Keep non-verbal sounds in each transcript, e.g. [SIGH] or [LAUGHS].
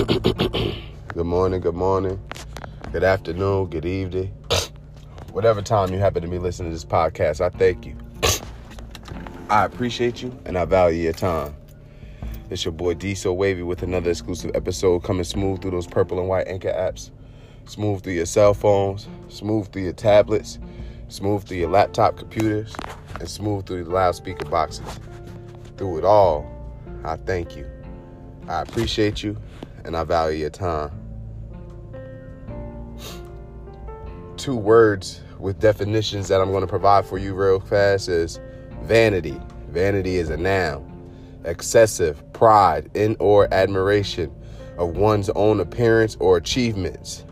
[COUGHS] Good morning, good morning, good afternoon, good evening. Whatever time you happen to be listening to this podcast, I thank you. I appreciate you and I value your time. It's your boy D So Wavy with another exclusive episode coming smooth through those purple and white anchor apps, smooth through your cell phones, smooth through your tablets, smooth through your laptop computers, and smooth through the loudspeaker boxes. Through it all, I thank you. I appreciate you and I value your time. Two words with definitions that I'm going to provide for you real fast is vanity. Vanity is a noun. Excessive pride in or admiration of one's own appearance or achievements.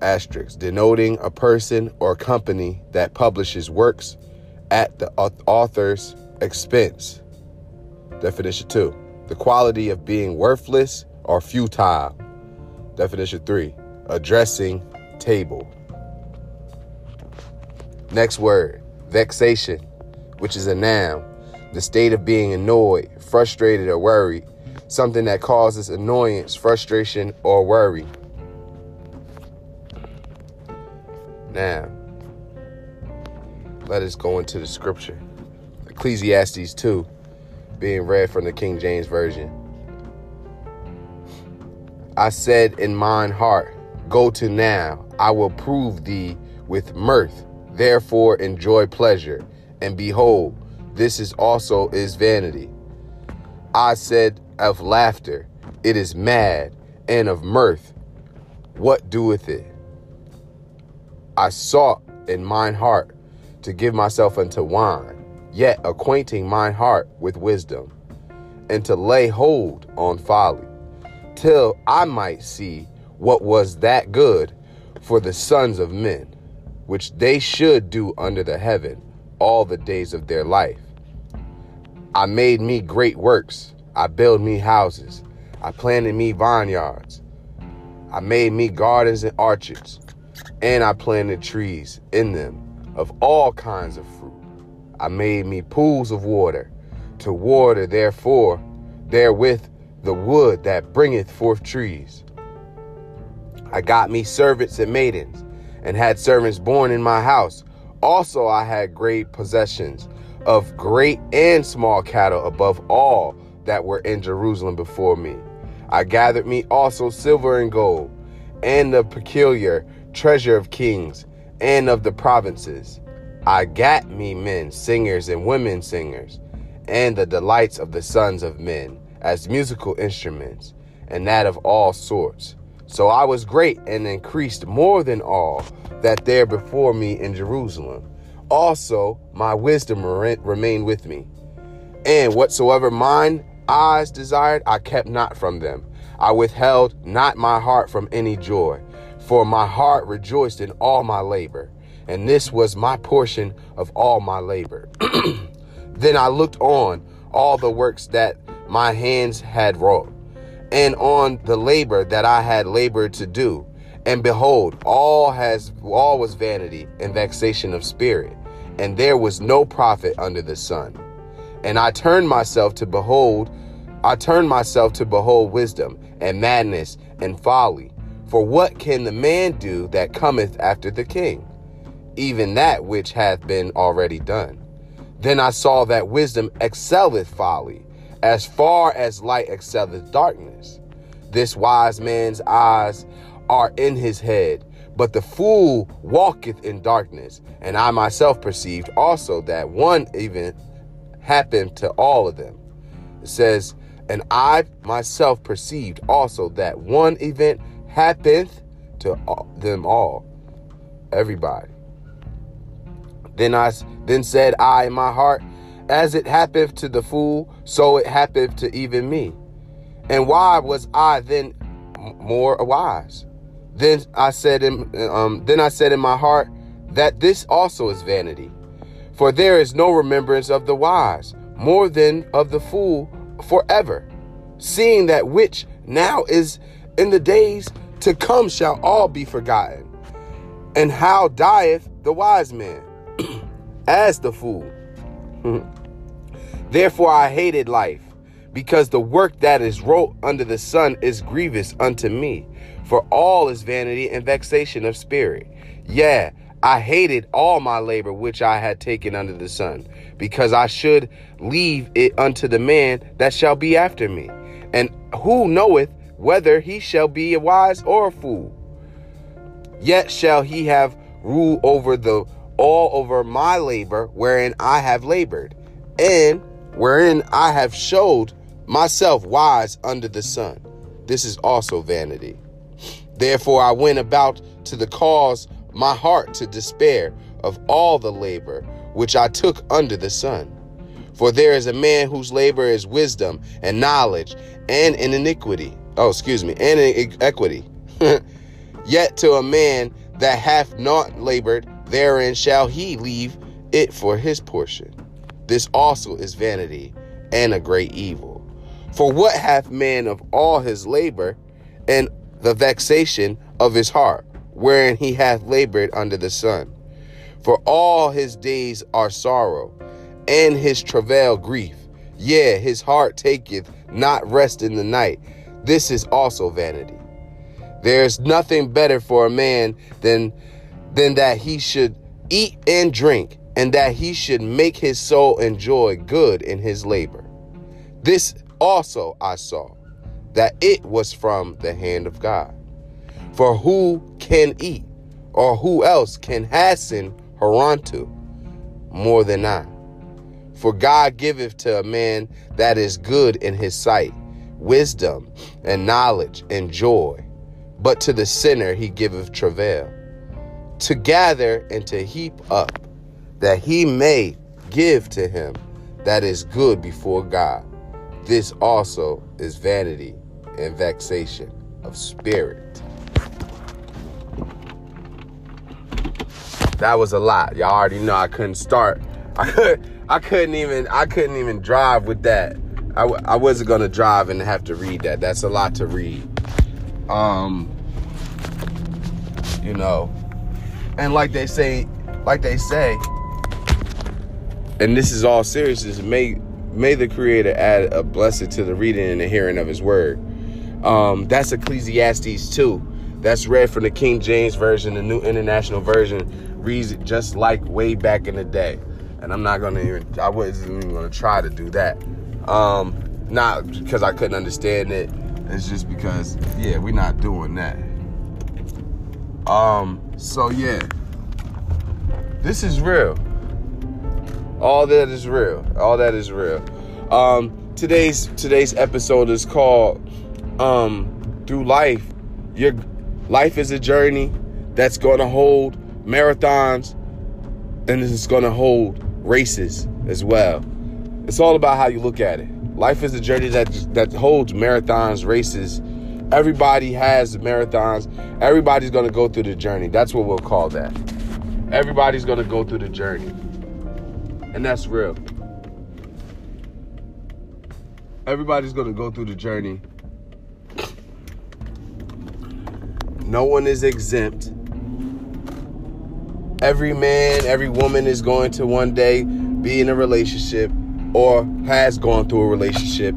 Asterisk, denoting a person or company that publishes works at the author's expense. Definition two the quality of being worthless or futile. Definition three, addressing table. Next word, vexation, which is a noun, the state of being annoyed, frustrated, or worried, something that causes annoyance, frustration, or worry. Now, let us go into the scripture. Ecclesiastes 2 being read from the King James Version. I said in mine heart, Go to now, I will prove thee with mirth. Therefore enjoy pleasure, and behold, this is also is vanity. I said of laughter, it is mad, and of mirth, what doeth it? I sought in mine heart to give myself unto wine yet acquainting my heart with wisdom, and to lay hold on folly, till I might see what was that good for the sons of men, which they should do under the heaven all the days of their life. I made me great works, I built me houses, I planted me vineyards, I made me gardens and orchards, and I planted trees in them of all kinds of I made me pools of water, to water therefore therewith the wood that bringeth forth trees. I got me servants and maidens, and had servants born in my house. Also I had great possessions of great and small cattle above all that were in Jerusalem before me. I gathered me also silver and gold, and the peculiar treasure of kings and of the provinces I gat me men, singers and women singers, and the delights of the sons of men, as musical instruments, and that of all sorts. So I was great and increased more than all that there before me in Jerusalem. Also, my wisdom remained with me. And whatsoever mine eyes desired, I kept not from them. I withheld not my heart from any joy, for my heart rejoiced in all my labor and this was my portion of all my labor. [CLEARS THROAT] then I looked on all the works that my hands had wrought, and on the labor that I had labored to do. And behold, all has all was vanity and vexation of spirit, and there was no profit under the sun. And I turned myself to behold, I turned myself to behold wisdom and madness and folly. For what can the man do that cometh after the king? Even that which hath been already done. Then I saw that wisdom excelleth folly, as far as light excelleth darkness. This wise man's eyes are in his head, but the fool walketh in darkness. And I myself perceived also that one event happened to all of them. It says, And I myself perceived also that one event happened to them all, everybody. Then I then said I in my heart, as it happened to the fool, so it happened to even me. And why was I then more wise? Then I said in um, then I said in my heart that this also is vanity. For there is no remembrance of the wise, more than of the fool forever. Seeing that which now is in the days to come shall all be forgotten. And how dieth the wise man? As the fool. [LAUGHS] Therefore, I hated life, because the work that is wrote under the sun is grievous unto me. For all is vanity and vexation of spirit. Yeah, I hated all my labor which I had taken under the sun, because I should leave it unto the man that shall be after me. And who knoweth whether he shall be a wise or a fool? Yet shall he have rule over the all over my labor wherein I have labored, and wherein I have showed myself wise under the sun. This is also vanity. Therefore I went about to the cause my heart to despair of all the labor which I took under the sun. For there is a man whose labor is wisdom and knowledge and in iniquity. Oh, excuse me, and in equity. [LAUGHS] Yet to a man that hath not labored, therein shall he leave it for his portion. This also is vanity and a great evil. For what hath man of all his labor and the vexation of his heart, wherein he hath labored under the sun? For all his days are sorrow, and his travail grief. Yea, his heart taketh not rest in the night. This is also vanity. There is nothing better for a man than, than that he should eat and drink, and that he should make his soul enjoy good in his labor. This also I saw, that it was from the hand of God. For who can eat, or who else can hasten hereunto more than I? For God giveth to a man that is good in his sight, wisdom and knowledge and joy but to the sinner he giveth travail, to gather and to heap up, that he may give to him that is good before God. This also is vanity and vexation of spirit. That was a lot. Y'all already know I couldn't start. I could I couldn't even I couldn't even drive with that. I, I wasn't gonna drive and have to read that. That's a lot to read. Um, you know, and like they say, like they say, and this is all seriousness. May may the Creator add a blessing to the reading and the hearing of His word. Um, that's Ecclesiastes 2. That's read from the King James Version, the New International Version reads it just like way back in the day. And I'm not gonna even, I wasn't even gonna try to do that. Um, not because I couldn't understand it, it's just because, yeah, we're not doing that. Um, so yeah. This is real. All that is real. All that is real. Um, today's today's episode is called um through life. Your life is a journey that's gonna hold marathons and it's gonna hold races as well. It's all about how you look at it. Life is a journey that that holds marathons, races. Everybody has marathons. Everybody's going to go through the journey. That's what we'll call that. Everybody's going to go through the journey. And that's real. Everybody's going to go through the journey. No one is exempt. Every man, every woman is going to one day be in a relationship or has gone through a relationship.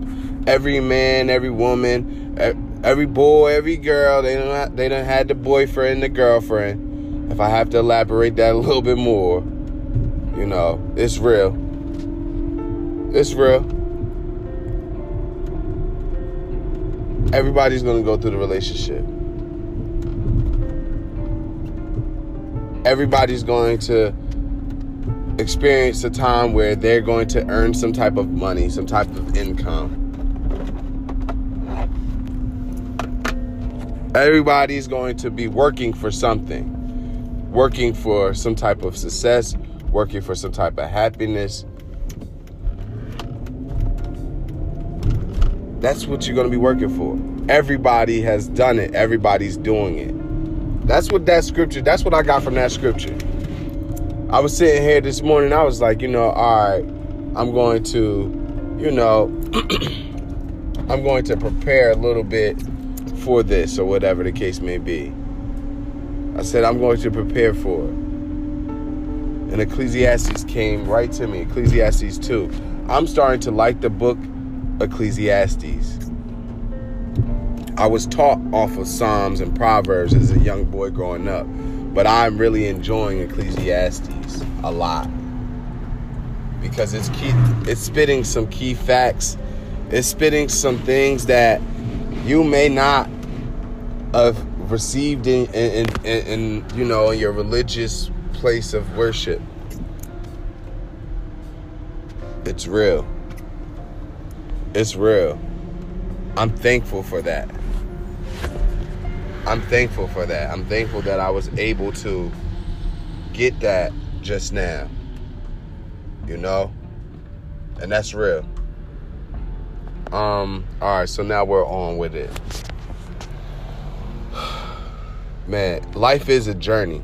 Every man, every woman, every boy, every girl, they don't they don't had the boyfriend, the girlfriend. If I have to elaborate that a little bit more, you know, it's real. It's real. Everybody's gonna go through the relationship. Everybody's going to experience a time where they're going to earn some type of money, some type of income. Everybody's going to be working for something, working for some type of success, working for some type of happiness. That's what you're going to be working for. Everybody has done it, everybody's doing it. That's what that scripture, that's what I got from that scripture. I was sitting here this morning, I was like, you know, all right, I'm going to, you know, [CLEARS THROAT] I'm going to prepare a little bit for this or whatever the case may be. I said, I'm going to prepare for it. And Ecclesiastes came right to me, Ecclesiastes 2. I'm starting to like the book Ecclesiastes. I was taught off of Psalms and Proverbs as a young boy growing up, but I'm really enjoying Ecclesiastes a lot because it's key it's spitting some key facts. It's spitting some things that you may not have received in in, in, in you know your religious place of worship. It's real. It's real. I'm thankful for that. I'm thankful for that. I'm thankful that I was able to get that just now. You know? And that's real. Um, all right, so now we're on with it. [SIGHS] Man, life is a journey.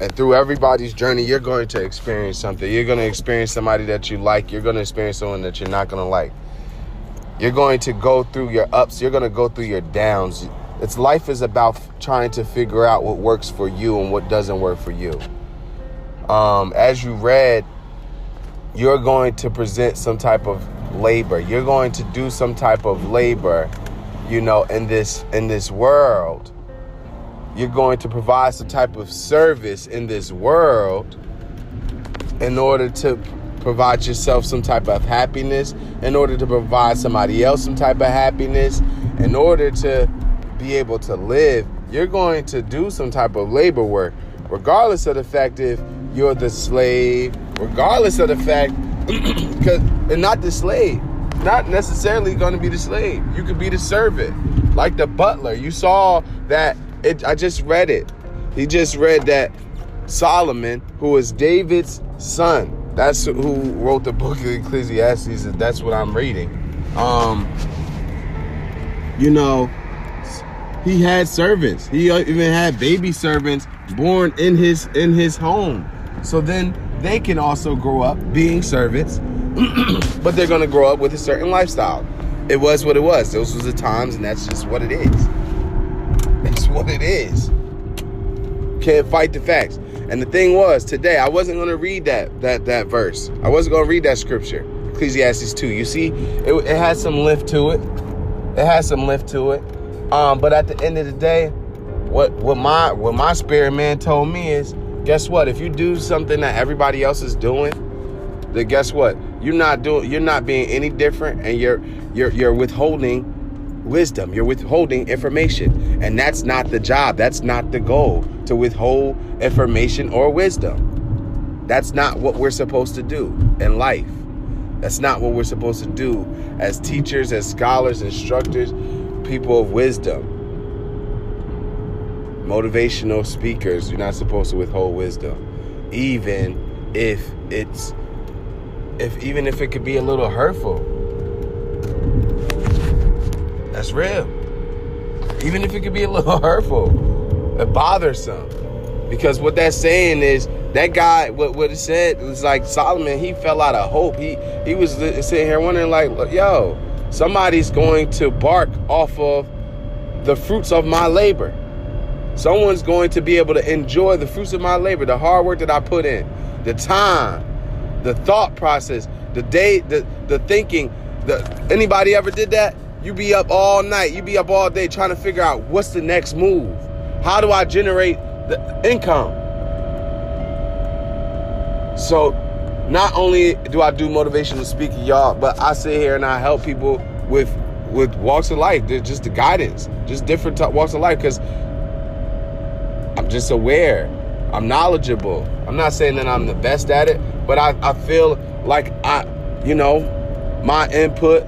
And through everybody's journey, you're going to experience something. You're going to experience somebody that you like. You're going to experience someone that you're not going to like. You're going to go through your ups. You're going to go through your downs. It's life is about trying to figure out what works for you and what doesn't work for you. Um, as you read, you're going to present some type of labor. You're going to do some type of labor, you know, in this in this world you're going to provide some type of service in this world in order to provide yourself some type of happiness, in order to provide somebody else some type of happiness, in order to be able to live, you're going to do some type of labor work, regardless of the fact if you're the slave, regardless of the fact, [CLEARS THROAT] because and not the slave, not necessarily going to be the slave. You could be the servant, like the butler. You saw that it, I just read it. He just read that Solomon, who was David's son, that's who wrote the book of Ecclesiastes. That's what I'm reading. Um, you know, he had servants. He even had baby servants born in his in his home. So then they can also grow up being servants, [CLEARS THROAT] but they're going to grow up with a certain lifestyle. It was what it was. Those was the times, and that's just what it is. [LAUGHS] It's what it is. Can't fight the facts. And the thing was, today I wasn't going to read that that that verse. I wasn't going to read that scripture, Ecclesiastes two. You see, it, it has some lift to it. It has some lift to it. Um, but at the end of the day, what what my what my spirit man told me is, guess what? If you do something that everybody else is doing, then guess what? You're not doing. You're not being any different, and you're you're you're withholding wisdom. You're withholding information. And that's not the job. That's not the goal to withhold information or wisdom. That's not what we're supposed to do in life. That's not what we're supposed to do as teachers, as scholars, instructors, people of wisdom. Motivational speakers, you're not supposed to withhold wisdom. Even if it's if even if it could be a little hurtful that's real. Even if it could be a little [LAUGHS] hurtful and bothersome. Because what that's saying is that guy, what, what it said was like Solomon, he fell out of hope. He he was sitting here wondering, like, yo, somebody's going to bark off of the fruits of my labor. Someone's going to be able to enjoy the fruits of my labor, the hard work that I put in, the time, the thought process, the day, the the thinking. The anybody ever did that? You be up all night, you be up all day trying to figure out what's the next move. How do I generate the income? So, not only do I do motivational speaking, y'all, but I sit here and I help people with with walks of life, just the guidance, just different walks of life, because I'm just aware, I'm knowledgeable. I'm not saying that I'm the best at it, but I, I feel like I, you know, my input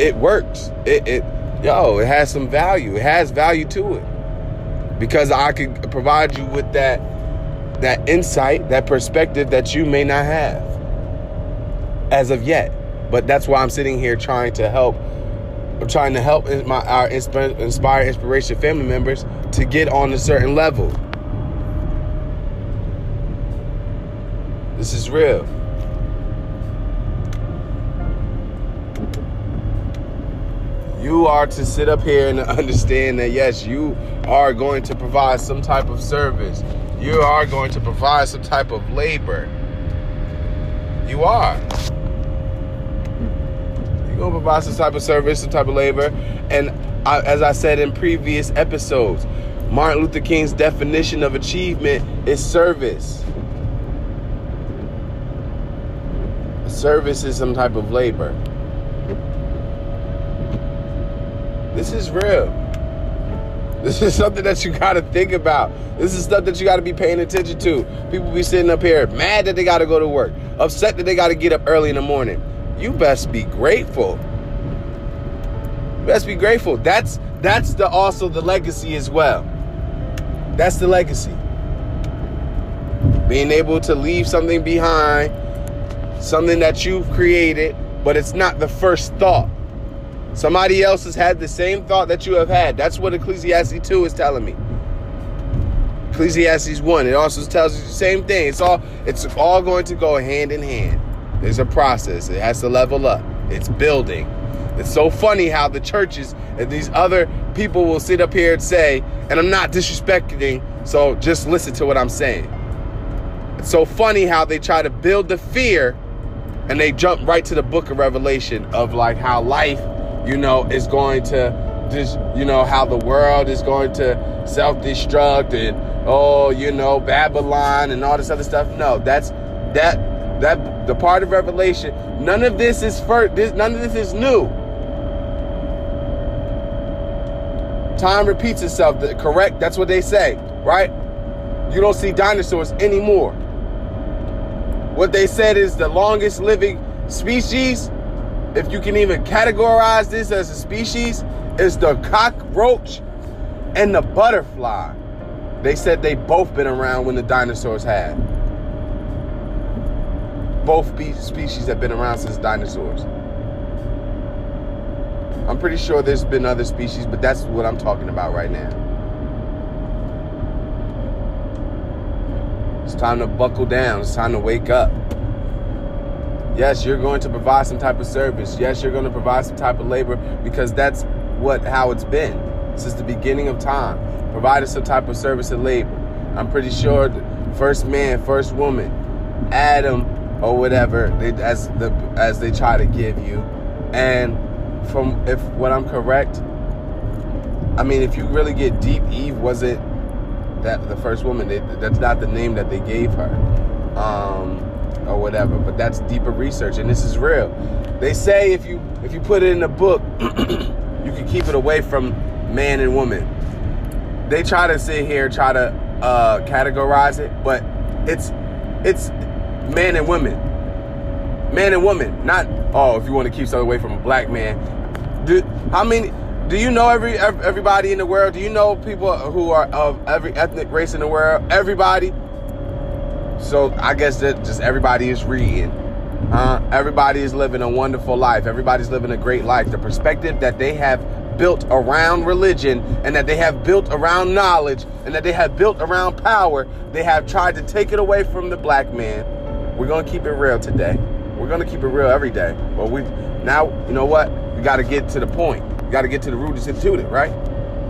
it works. It, it yo, it has some value. It has value to it because I could provide you with that that insight, that perspective that you may not have as of yet. But that's why I'm sitting here trying to help. I'm trying to help my our inspire inspiration family members to get on a certain level. This is real. you are to sit up here and [LAUGHS] understand that yes, you are going to provide some type of service. You are going to provide some type of labor. You are. You're You're gonna provide some type of service, some type of labor, and I, as I said in previous episodes, Martin Luther King's definition of achievement is service. Service is some type of labor. This is real. This is something that you got to think about. This is stuff that you got to be paying attention to. People be sitting up here mad that they got to go to work, upset that they got to get up early in the morning. You best be grateful. You best be grateful. That's that's the also the legacy as well. That's the legacy. Being able to leave something behind, something that you've created, but it's not the first thought. Somebody else has had the same thought that you have had. That's what Ecclesiastes 2 is telling me. Ecclesiastes 1, it also tells you the same thing. It's all it's all going to go hand in hand. There's a process. It has to level up. It's building. It's so funny how the churches and these other people will sit up here and say, and I'm not disrespecting, so just listen to what I'm saying. It's so funny how they try to build the fear and they jump right to the book of Revelation of like how life, you know, is going to just, you know, how the world is going to self destruct and, oh, you know, Babylon and all this other stuff. No, that's that, that, the part of Revelation, none of this is first, this, none of this is new. Time repeats itself, correct? That's what they say, right? You don't see dinosaurs anymore. What they said is the longest living species, if you can even categorize this as a species, is the cockroach and the butterfly. They said they both been around when the dinosaurs had. Both species have been around since dinosaurs. I'm pretty sure there's been other species, but that's what I'm talking about right now. It's time to buckle down. It's time to wake up. Yes, you're going to provide some type of service. Yes, you're going to provide some type of labor because that's what how it's been since the beginning of time. Provided some type of service and labor. I'm pretty sure the first man, first woman, Adam or whatever, they, as the as they try to give you, and from if what I'm correct, I mean, if you really get deep, Eve wasn't that the first woman. They, that's not the name that they gave her, um, or whatever. But that's deeper research, and this is real. They say if you if you put it in a book, [CLEARS THROAT] you can keep it away from man and woman. They try to sit here try to uh, categorize it, but it's it's man and woman, man and woman. Not oh, if you want to keep something away from a black man. Do how many? Do you know every everybody in the world? Do you know people who are of every ethnic race in the world? Everybody. So I guess that just everybody is reading. Uh, everybody is living a wonderful life. Everybody's living a great life. The perspective that they have built around religion and that they have built around knowledge and that they have built around power, they have tried to take it away from the black man. We're going to keep it real today. We're gonna keep it real every day. But we now, you know what? We got to get to the point. Got to get to the root of the tooted, right?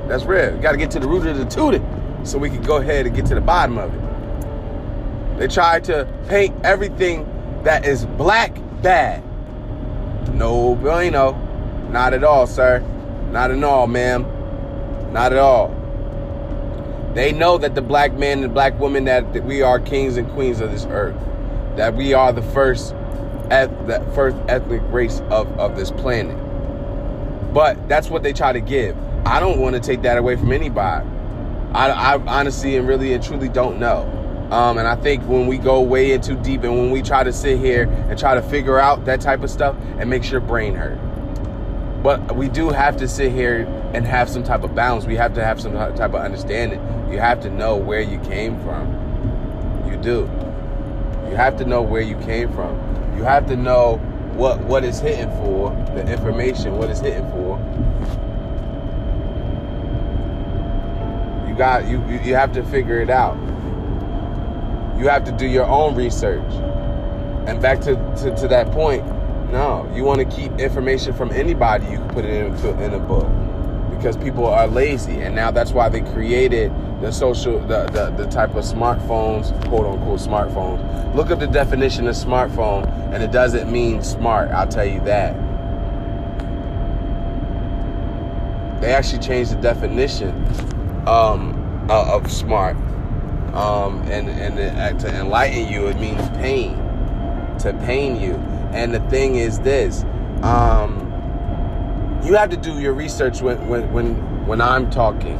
That's real. Got to get to the root of the tooted, so we can go ahead and get to the bottom of it. They try to paint everything that is black bad. No bueno. Not at all, sir. Not at all, ma'am. Not at all. They know that the black man and black woman that, that we are kings and queens of this earth. That we are the first at the first ethnic race of, of this planet. But that's what they try to give. I don't want to take that away from anybody. I, I honestly and really and truly don't know. Um, and I think when we go way in too deep and when we try to sit here and try to figure out that type of stuff, it makes your brain hurt. But we do have to sit here and have some type of balance. We have to have some type of understanding. You have to know where you came from. You do. You have to know where you came from. You have to know what what is hitting for, the information, what is hitting for. You got you you have to figure it out. You have to do your own research. And back to, to, to that point, no, you want to keep information from anybody, you can put it in, in a book because people are lazy, and now that's why they created the social, the, the, the type of smartphones, quote unquote smartphones. Look up the definition of smartphone, and it doesn't mean smart. I'll tell you that. they actually changed the definition um, uh, of smart. Um, and and to enlighten you, it means pain, to pain you. And the thing is this: um, you have to do your research when when when when I'm talking.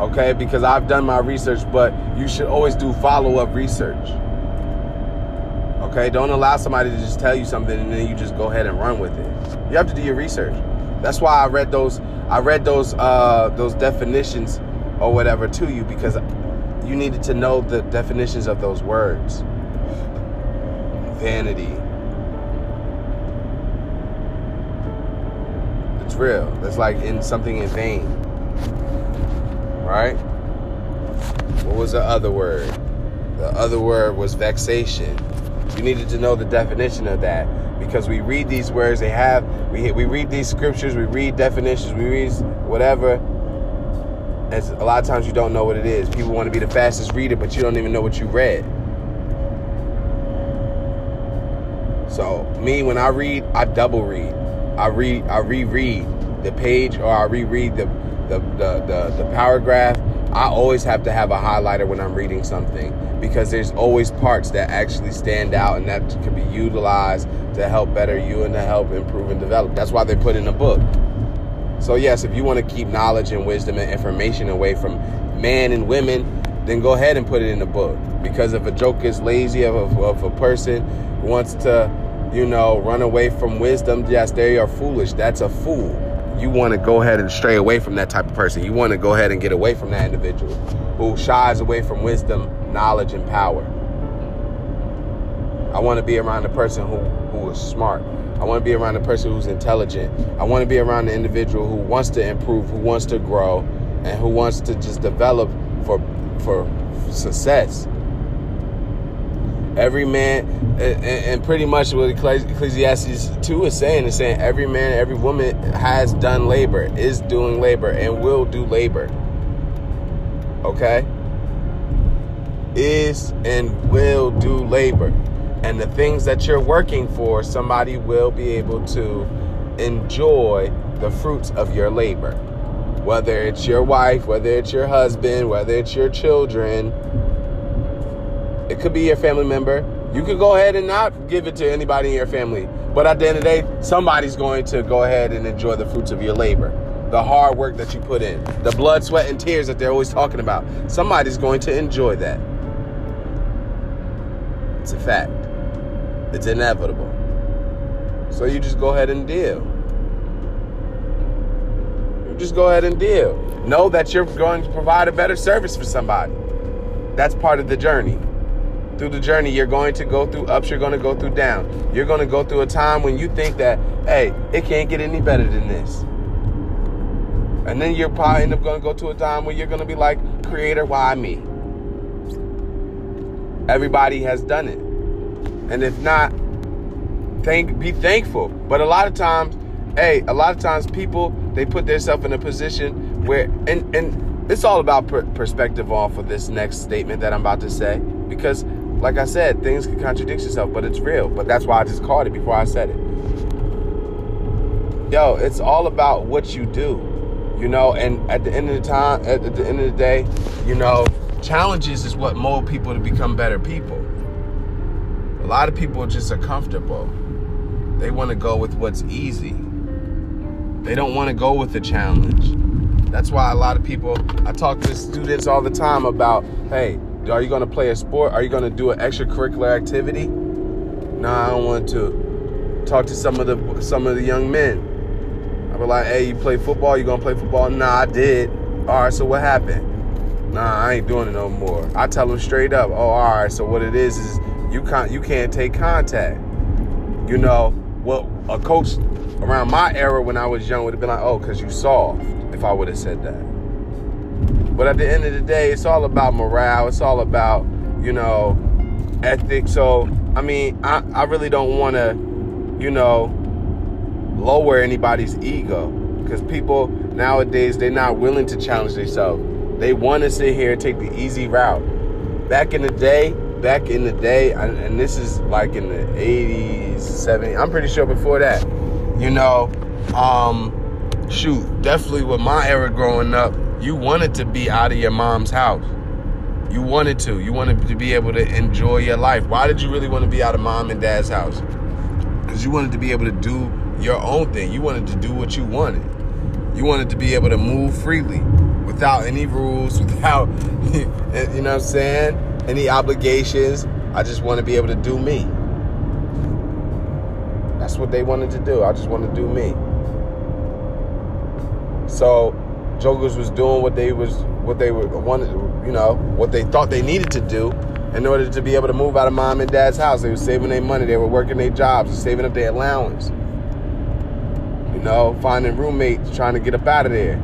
Okay, because I've done my research, but you should always do follow up research. Okay, don't allow somebody to just tell you something and then you just go ahead and run with it. You have to do your research. That's why I read those I read those uh, those definitions or whatever to you because you needed to know the definitions of those words. Vanity. It's real. It's like in something in vain. Right? What was the other word? The other word was vexation. You needed to know the definition of that because we read these words, they have, we, we read these scriptures, we read definitions, we read whatever. And a lot of times you don't know what it is. People want to be the fastest reader, but you don't even know what you read. So me, when I read, I double read. I read, I reread the page, or I reread the the the the, the paragraph. I always have to have a highlighter when I'm reading something because there's always parts that actually stand out and that can be utilized to help better you and to help improve and develop. That's why they put in a book. So, yes, if you want to keep knowledge and wisdom and information away from men and women, then go ahead and put it in a book. Because if a joke is lazy of a, of a person wants to, you know, run away from wisdom, yes, they are foolish. That's a fool. You want to go ahead and stray away from that type of person. You want to go ahead and get away from that individual who shies away from wisdom knowledge and power. I want to be around the person who, who is smart. I want to be around the person who's intelligent. I want to be around the individual who wants to improve, who wants to grow, and who wants to just develop for for success. Every man, and pretty much what Ecclesiastes 2 is saying is saying every man, every woman has done labor, is doing labor, and will do labor. Okay? is and will do labor. And the things that you're working for, somebody will be able to enjoy the fruits of your labor. Whether it's your wife, whether it's your husband, whether it's your children, it could be your family member. You could go ahead and not give it to anybody in your family. But at the end of the day, somebody's going to go ahead and enjoy the fruits of your labor the hard work that you put in, the blood, sweat, and tears that they're always talking about. Somebody's going to enjoy that. It's a fact. It's inevitable. So you just go ahead and deal. You just go ahead and deal. Know that you're going to provide a better service for somebody. That's part of the journey. Through the journey, you're going to go through ups, you're going to go through down. You're going to go through a time when you think that, hey, it can't get any better than this. And then you're probably end up going to go to a time where you're going to be like, Creator, why me? Everybody has done it. And if not, thank be thankful. But a lot of times, hey, a lot of times people they put themselves in a position where and and it's all about per- perspective on for this next statement that I'm about to say because like I said, things can contradict yourself, but it's real. But that's why I just called it before I said it. Yo, it's all about what you do. You know, and at the end of the time, at the end of the day, you know, Challenges is what mold people to become better people. A lot of people just are comfortable. They want to go with what's easy. They don't want to go with the challenge. That's why a lot of people, I talk to students all the time about, hey, are you going to play a sport? Are you going to do an extracurricular activity? No, I don't want to. Talk to some of the some of the young men. I be like, hey, you play football? You gonna play football? Nah, I did. All right, so what happened? nah, I ain't doing it no more. I tell them straight up, oh, all right. So what it is is you can't you can't take contact. You know, well, a coach around my era when I was young would have been like, oh, because you soft. If I would have said that. But at the end of the day, it's all about morale. It's all about you know ethics. So I mean, I I really don't want to, you know, lower anybody's ego because people nowadays they're not willing to challenge themselves they want to sit here and take the easy route. Back in the day, back in the day, and this is like in the 80s, 70s, I'm pretty sure before that, you know, um, shoot, definitely with my era growing up, you wanted to be out of your mom's house. You wanted to. You wanted to be able to enjoy your life. Why did you really want to be out of mom and dad's house? Because you wanted to be able to do your own thing. You wanted to do what you wanted. You wanted to be able to move freely without any rules, [LAUGHS] without, you know what I'm saying? Any obligations. I just want to be able to do me. That's what they wanted to do. I just want to do me. So, Jokers was doing what they was what they were wanted, you know, what they thought they needed to do in order to be able to move out of mom and dad's house. They were saving their money. They were working their jobs, saving up their allowance. You know, finding roommates, trying to get up out of there.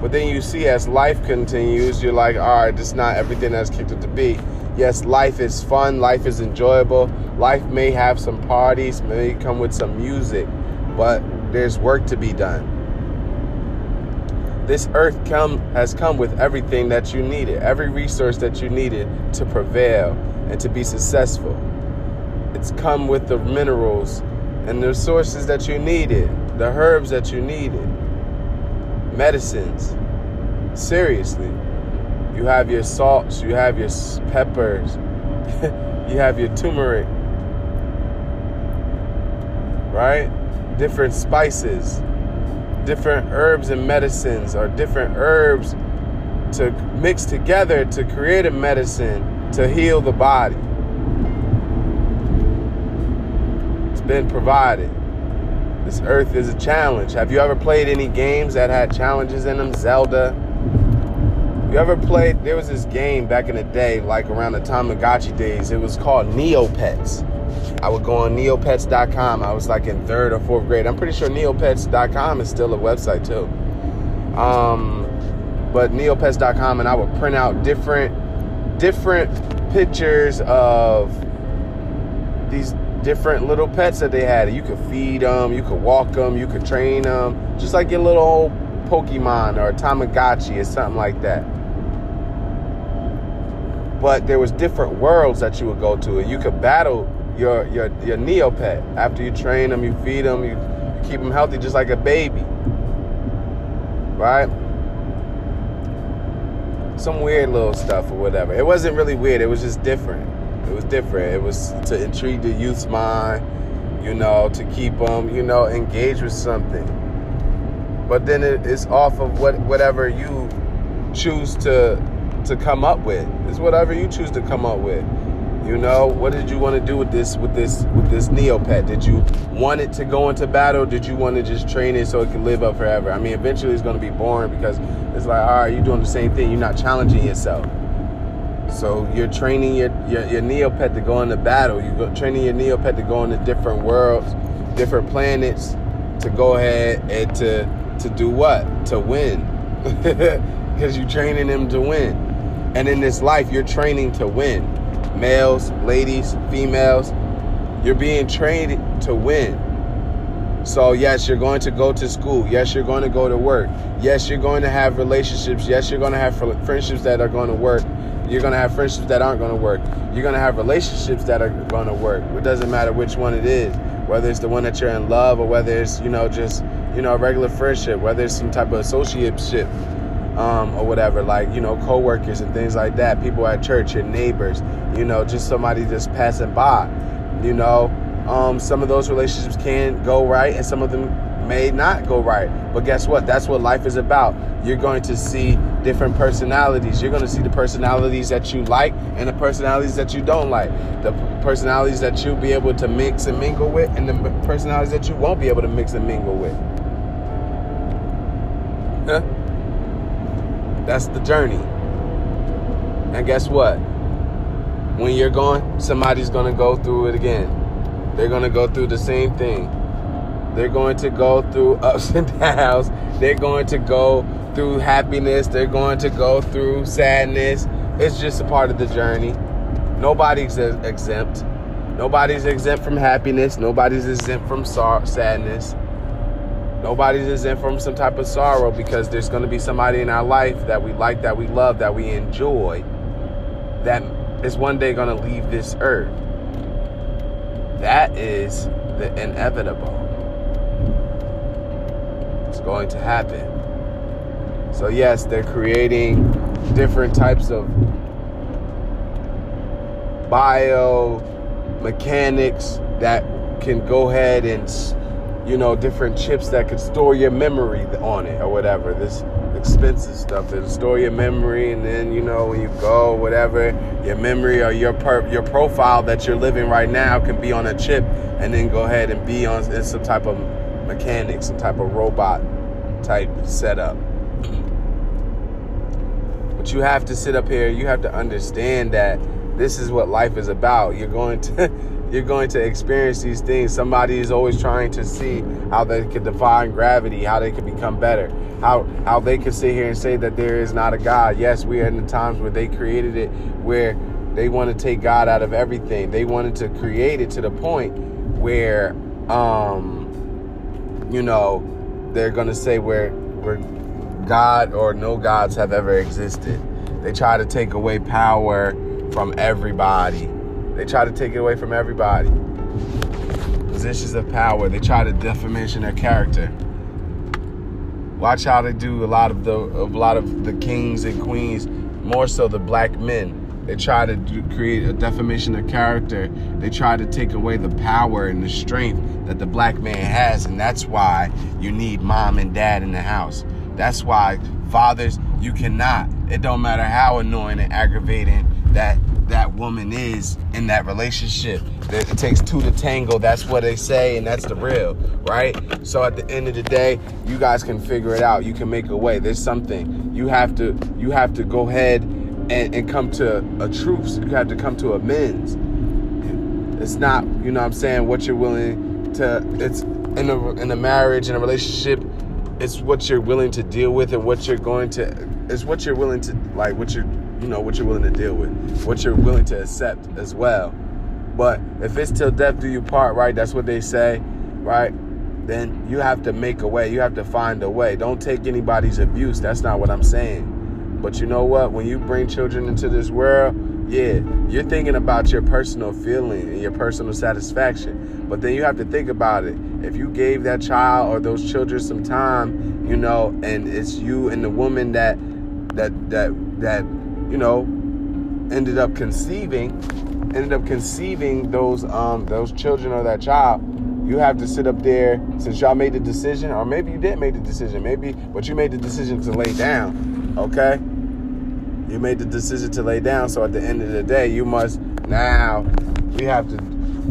But then you see as life continues, you're like, all right, this is not everything that's kicked it to be. Yes, life is fun, life is enjoyable. Life may have some parties, may come with some music, but there's work to be done. This earth come has come with everything that you needed, every resource that you needed to prevail and to be successful. It's come with the minerals and the resources that you needed, the herbs that you needed, medicines. Seriously. You have your salts, you have your peppers, [LAUGHS] you have your turmeric, right? Different spices, different herbs and medicines, or different herbs to mix together to create a medicine to heal the body. It's been provided. This earth is a challenge. Have you ever played any games that had challenges in them? Zelda, you ever played? There was this game back in the day, like around the Tamagotchi days. It was called Neopets. I would go on neopets.com. I was like in third or fourth grade. I'm pretty sure neopets.com is still a website too. Um, but neopets.com, and I would print out different different pictures of these different little pets that they had. You could feed them, you could walk them, you could train them, just like your little old Pokemon or Tamagotchi or something like that but there was different worlds that you would go to and you could battle your your your neopet. After you train them you feed them you, keep them healthy just like a baby. Right? Some weird little stuff or whatever. It wasn't really weird. It was just different. It was different. It was to intrigue the youth's mind you know to keep them you know engaged with something. But then it's off of what whatever you choose to to come up with. It's whatever you choose to come up with. You know, what did you want to do with this with this with this Neopet? Did you want it to go into battle? Did you want to just train it so it can live up forever? I mean, eventually it's going to be boring because it's like, all right, you're doing the same thing. You're not challenging yourself. So you're training your, your, your Neopet to go into battle. You're training your Neopet to go into different worlds, different planets, to go ahead and to to do what? To win. [LAUGHS] Because you're training them to win. And in this life, you're training to win. Males, ladies, females, you're being trained to win. So, yes, you're going to go to school. Yes, you're going to go to work. Yes, you're going to have relationships. Yes, you're going to have friendships that are going to work. You're going to have friendships that aren't going to work. You're going to have relationships that are going to work. It doesn't matter which one it is, whether it's the one that you're in love or whether it's, you know, just, you know, a regular friendship, whether it's some type of associateship um, or whatever, like, you know, coworkers and things like that, people at church, your neighbors, you know, just somebody just passing by, you know. Um, some of those relationships can go right and some of them may not go right. But guess what? That's what life is about. You're going to see different personalities. You're going to see the personalities that you like and the personalities that you don't like. The personalities that you'll be able to mix and mingle with, and the personalities that you won't be able to mix and mingle with. Huh? That's the journey. And guess what? When you're gone, somebody's going to go through it again. They're going to go through the same thing. They're going to go through [LAUGHS] ups and downs. They're going to go through happiness. They're going to go through sadness. It's just a part of the journey. Nobody's exempt. Nobody's exempt from happiness. Nobody's exempt from sadness. Nobody's exempt from some type of sorrow because there's going to be somebody in our life that we like, that we love, that we enjoy, that is one day going to leave this earth. That is the inevitable. It's going to happen. So, yes, they're creating different types of biomechanics that can go ahead and you know different chips that could store your memory on it or whatever this expensive stuff. That store your memory and then you know when you go whatever your memory or your per- your profile that you're living right now can be on a chip and then go ahead and be on in some type of mechanic some type of robot type setup. But you have to sit up here. You have to understand that this is what life is about. You're going to [LAUGHS] you're going to experience these things. Somebody is always trying to see how they can define gravity, how they can become better, how how they can sit here and say that there is not a God. Yes, we are in the times where they created it where they want to take God out of everything. They wanted to create it to the point where um you know they're gonna say where where God or no gods have ever existed. They try to take away power from everybody. They try to take it away from everybody. Positions of power. They try to defamation their character. Watch how they do a lot of the a lot of the kings and queens, more so the black men. They try to do, create a defamation of character. They try to take away the power and the strength that the black man has, and that's why you need mom and dad in the house. That's why fathers, you cannot. It don't matter how annoying and aggravating that that woman is in that relationship. That it takes two to tango. That's what they say, and that's the real, right? So at the end of the day, you guys can figure it out. You can make a way. There's something you have to you have to go ahead and, and come to a truce. You have to come to amends. It's not, you know what I'm saying, what you're willing to it's in a in a marriage, in a relationship, it's what you're willing to deal with and what you're going to it's what you're willing to like what you're you know what you're willing to deal with, what you're willing to accept as well. But if it's till death do you part, right? That's what they say, right? Then you have to make a way. You have to find a way. Don't take anybody's abuse. That's not what I'm saying. But you know what? When you bring children into this world, yeah, you're thinking about your personal feeling and your personal satisfaction. But then you have to think about it. If you gave that child or those children some time, you know, and it's you and the woman that that that that you know, ended up conceiving, ended up conceiving those um those children or that child, you have to sit up there since y'all made the decision, or maybe you didn't make the decision, maybe, but you made the decision to lay down. Okay? You made the decision to lay down, so at the end of the day, you must now we have to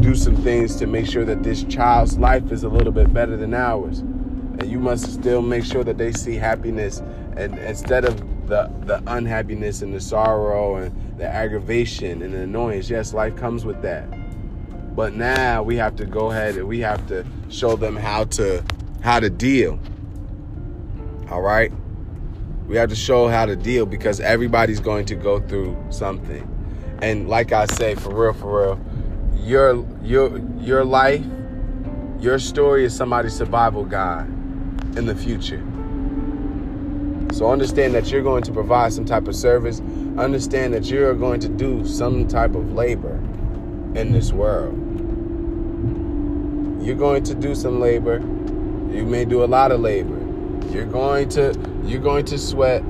do some things to make sure that this child's life is a little bit better than ours. And you must still make sure that they see happiness and instead of the the unhappiness and the sorrow and the aggravation and the annoyance. Yes, life comes with that. But now we have to go ahead and we have to show them how to how to deal. All right? We have to show how to deal because everybody's going to go through something. And like I say, for real, for real, your your your life, your story is somebody's survival guide in the future. So understand that you're going to provide some type of service. Understand that you're going to do some type of labor in this world. You're going to do some labor. You may do a lot of labor. You're going to you're going to sweat.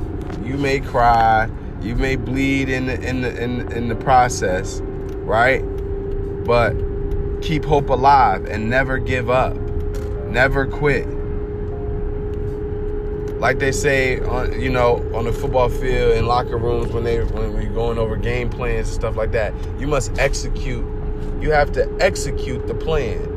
You may cry. You may bleed in the in the in, in the process, right? But keep hope alive and never give up. Never quit like they say on you know on the football field in locker rooms when they when we're going over game plans and stuff like that you must execute you have to execute the plan.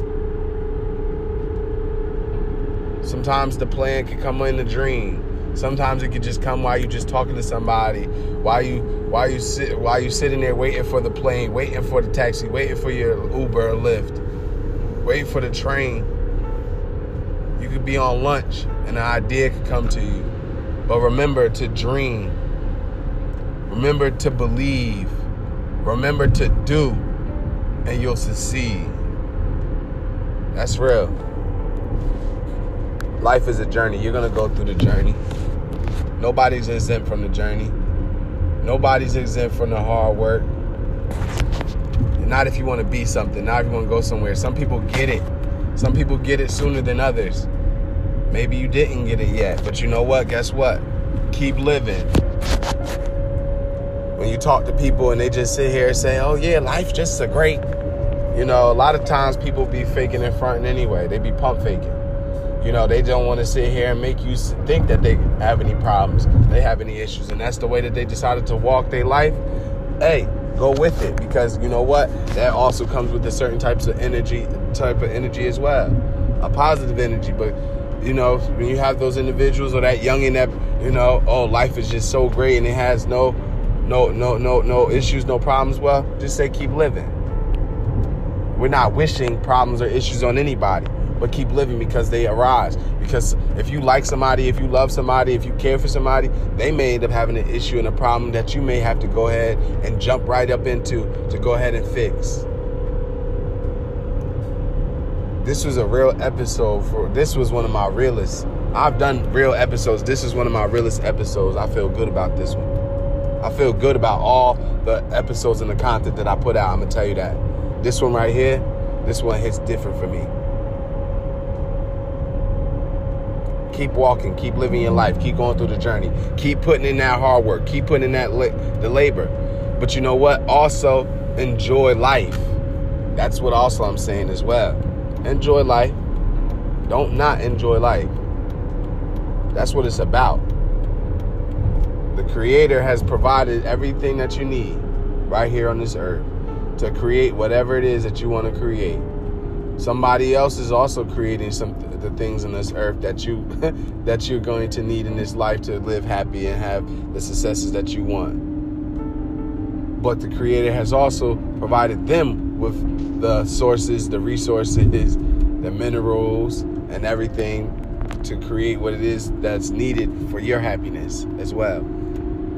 Sometimes the plan can come in a dream. Sometimes it could just come while you're just talking to somebody while you while you sit while you sitting there waiting for the plane waiting for the taxi waiting for your uber or lyft waiting for the train could be on lunch and an idea could come to you. But remember to dream. Remember to believe. Remember to do, and you'll succeed. That's real. Life is a journey. You're going to go through the journey. Nobody's exempt from the journey. Nobody's exempt from the hard work. Not if you want to be something, not if you want to go somewhere. Some people get it some people get it sooner than others. Maybe you didn't get it yet, but you know what? Guess what? Keep living. When you talk to people and they just sit here and say, "Oh yeah, life just a great," you know, a lot of times people be faking in front anyway. They be pump faking. You know, they don't want to sit here and make you think that they have any problems, they have any issues, and that's the way that they decided to walk their life. Hey, go with it because you know what? That also comes with a certain types of energy, type of energy as well, a positive energy. But you know, when you have those individuals or that young youngin that you know, oh, life is just so great and it has no, no, no, no, no issues, no problems. Well, just say keep living. We're not wishing problems or issues on anybody, but keep living because they arise. Because if you like somebody, if you love somebody, if you care for somebody, they may end up having an issue and a problem that you may have to go ahead and jump right up into to go ahead and fix this was a real episode for this was one of my realest i've done real episodes. This is one of my realest episodes. I feel good about this one. I feel good about all the episodes and the content that i put out. I'm gonna tell you that. This one right here this one hits different for me. Keep walking keep living your life keep going through the journey keep putting in that hard work keep putting in that la- the labor. But you know what? Also enjoy life. That's what also i'm saying as well enjoy life. Don't not enjoy life. That's what it's about. The Creator has provided everything that you need right here on this earth to create whatever it is that you want to create. Somebody else is also creating some the things in this earth that you [LAUGHS] that you're going to need in this life to live happy and have the successes that you want. But the Creator has also provided them with the sources, the resources, the minerals, and everything to create what it is that's needed for your happiness as well.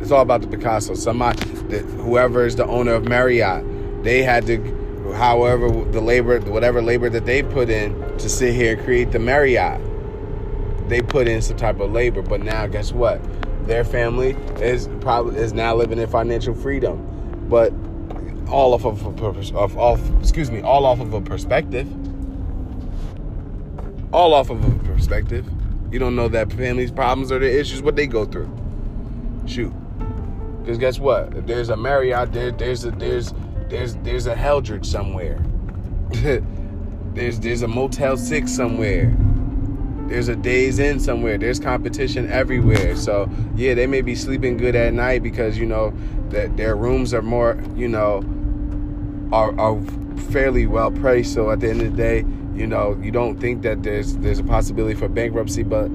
It's all about the Picasso. Somebody, the, whoever is the owner of Marriott, they had to, however, the labor, whatever labor that they put in to sit here and create the Marriott, they put in some type of labor. But now, guess what? Their family is probably is now living in financial freedom. But all off of a, of off excuse me all off of a perspective. All off of a perspective. You don't know that families problems or the issues what they go through. Shoot. Because guess what? If there's a marriott there there's a there's there's there's a heldridge somewhere. [LAUGHS] There's there's a motel six somewhere. There's a Days Inn somewhere. There's competition everywhere. So yeah they may be sleeping good at night because you know that their rooms are more you know are, are fairly well priced. So at the end of the day, you know, you don't think that there's there's a possibility for bankruptcy, but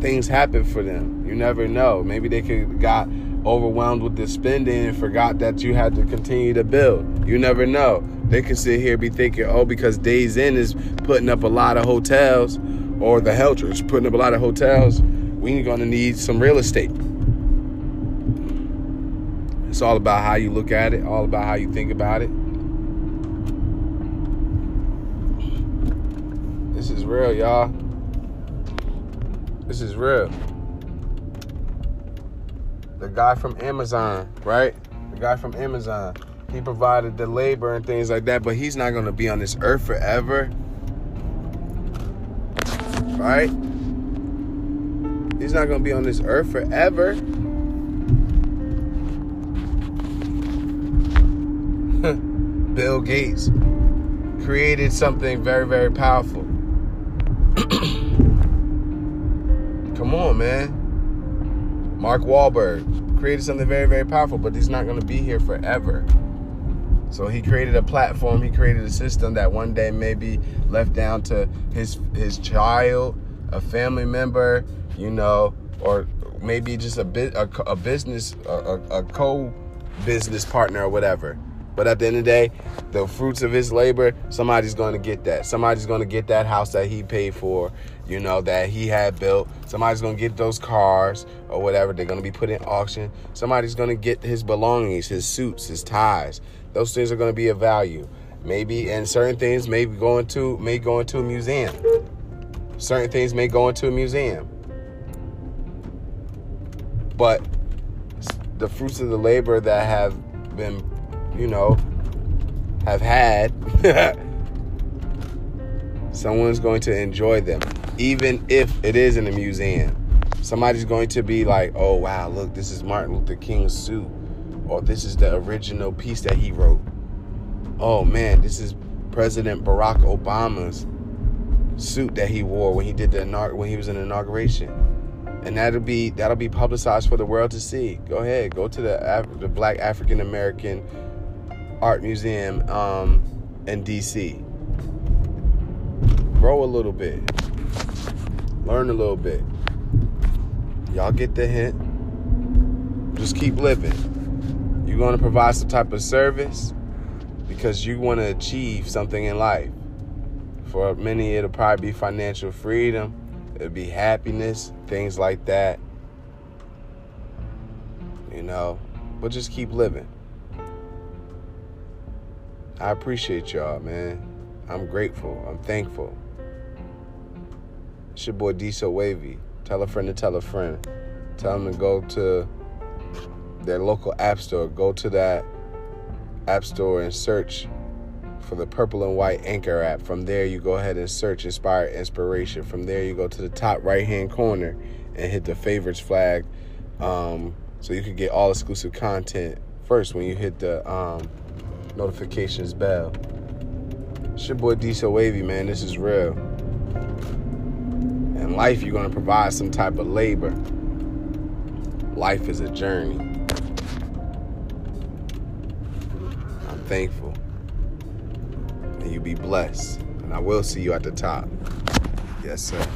things happen for them. You never know. Maybe they could got overwhelmed with the spending and forgot that you had to continue to build. You never know. They could sit here be thinking, oh, because Days Inn is putting up a lot of hotels, or the Heldridge putting up a lot of hotels, we're gonna need some real estate. It's all about how you look at it, all about how you think about it. This is real, y'all. This is real. The guy from Amazon, right? The guy from Amazon. He provided the labor and things like that, but he's not to be on this earth forever. Right? He's not to be on this earth forever. [LAUGHS] Bill Gates created something very, very powerful. Come on, man. Mark Wahlberg created something very, very powerful, but he's not going to be here forever. So he created a platform, he created a system that one day may be left down to his his child, a family member, you know, or maybe just a bit a, a business a, a co business partner or whatever. But at the end of the day, the fruits of his labor, somebody's going to get that. Somebody's going to get that house that he paid for, you know, that he had built. Somebody's going to get those cars or whatever. They're going to be put in auction. Somebody's going to get his belongings, his suits, his ties. Those things are going to be of value. Maybe, and certain things may be going to may go into a museum. Certain things may go into a museum. But the fruits of the labor that have been you know, have had [LAUGHS] Someone's going to enjoy them, even if it is in a museum. Somebody's going to be like, oh, wow, look, this is Martin Luther King's suit. Or this is the original piece that he wrote. Oh, man, this is President Barack Obama's suit that he wore when he did the when he was in inauguration, and that'll be that'll be publicized for the world to see. Go ahead, go to the Af- the Black African American Art Museum um, in D.C. Grow a little bit, learn a little bit. Y'all get the hint. Just keep living. You're going to provide some type of service because you want to achieve something in life. For many, it'll probably be financial freedom, it'll be happiness, things like that. You know, but just keep living. I appreciate y'all, man. I'm grateful. I'm thankful. It's your boy Diesel Wavy. Tell a friend to tell a friend. Tell them to go to their local app store. Go to that app store and search for the purple and white anchor app. From there, you go ahead and search Inspire Inspiration. From there, you go to the top right hand corner and hit the favorites flag um, so you can get all exclusive content first when you hit the um, notifications bell. It's your boy Diesel Wavy, man. This is real. In life, you're to provide some type of labor. Life is a journey. I'm thankful and you be blessed. And I will see you at the top. Yes, sir.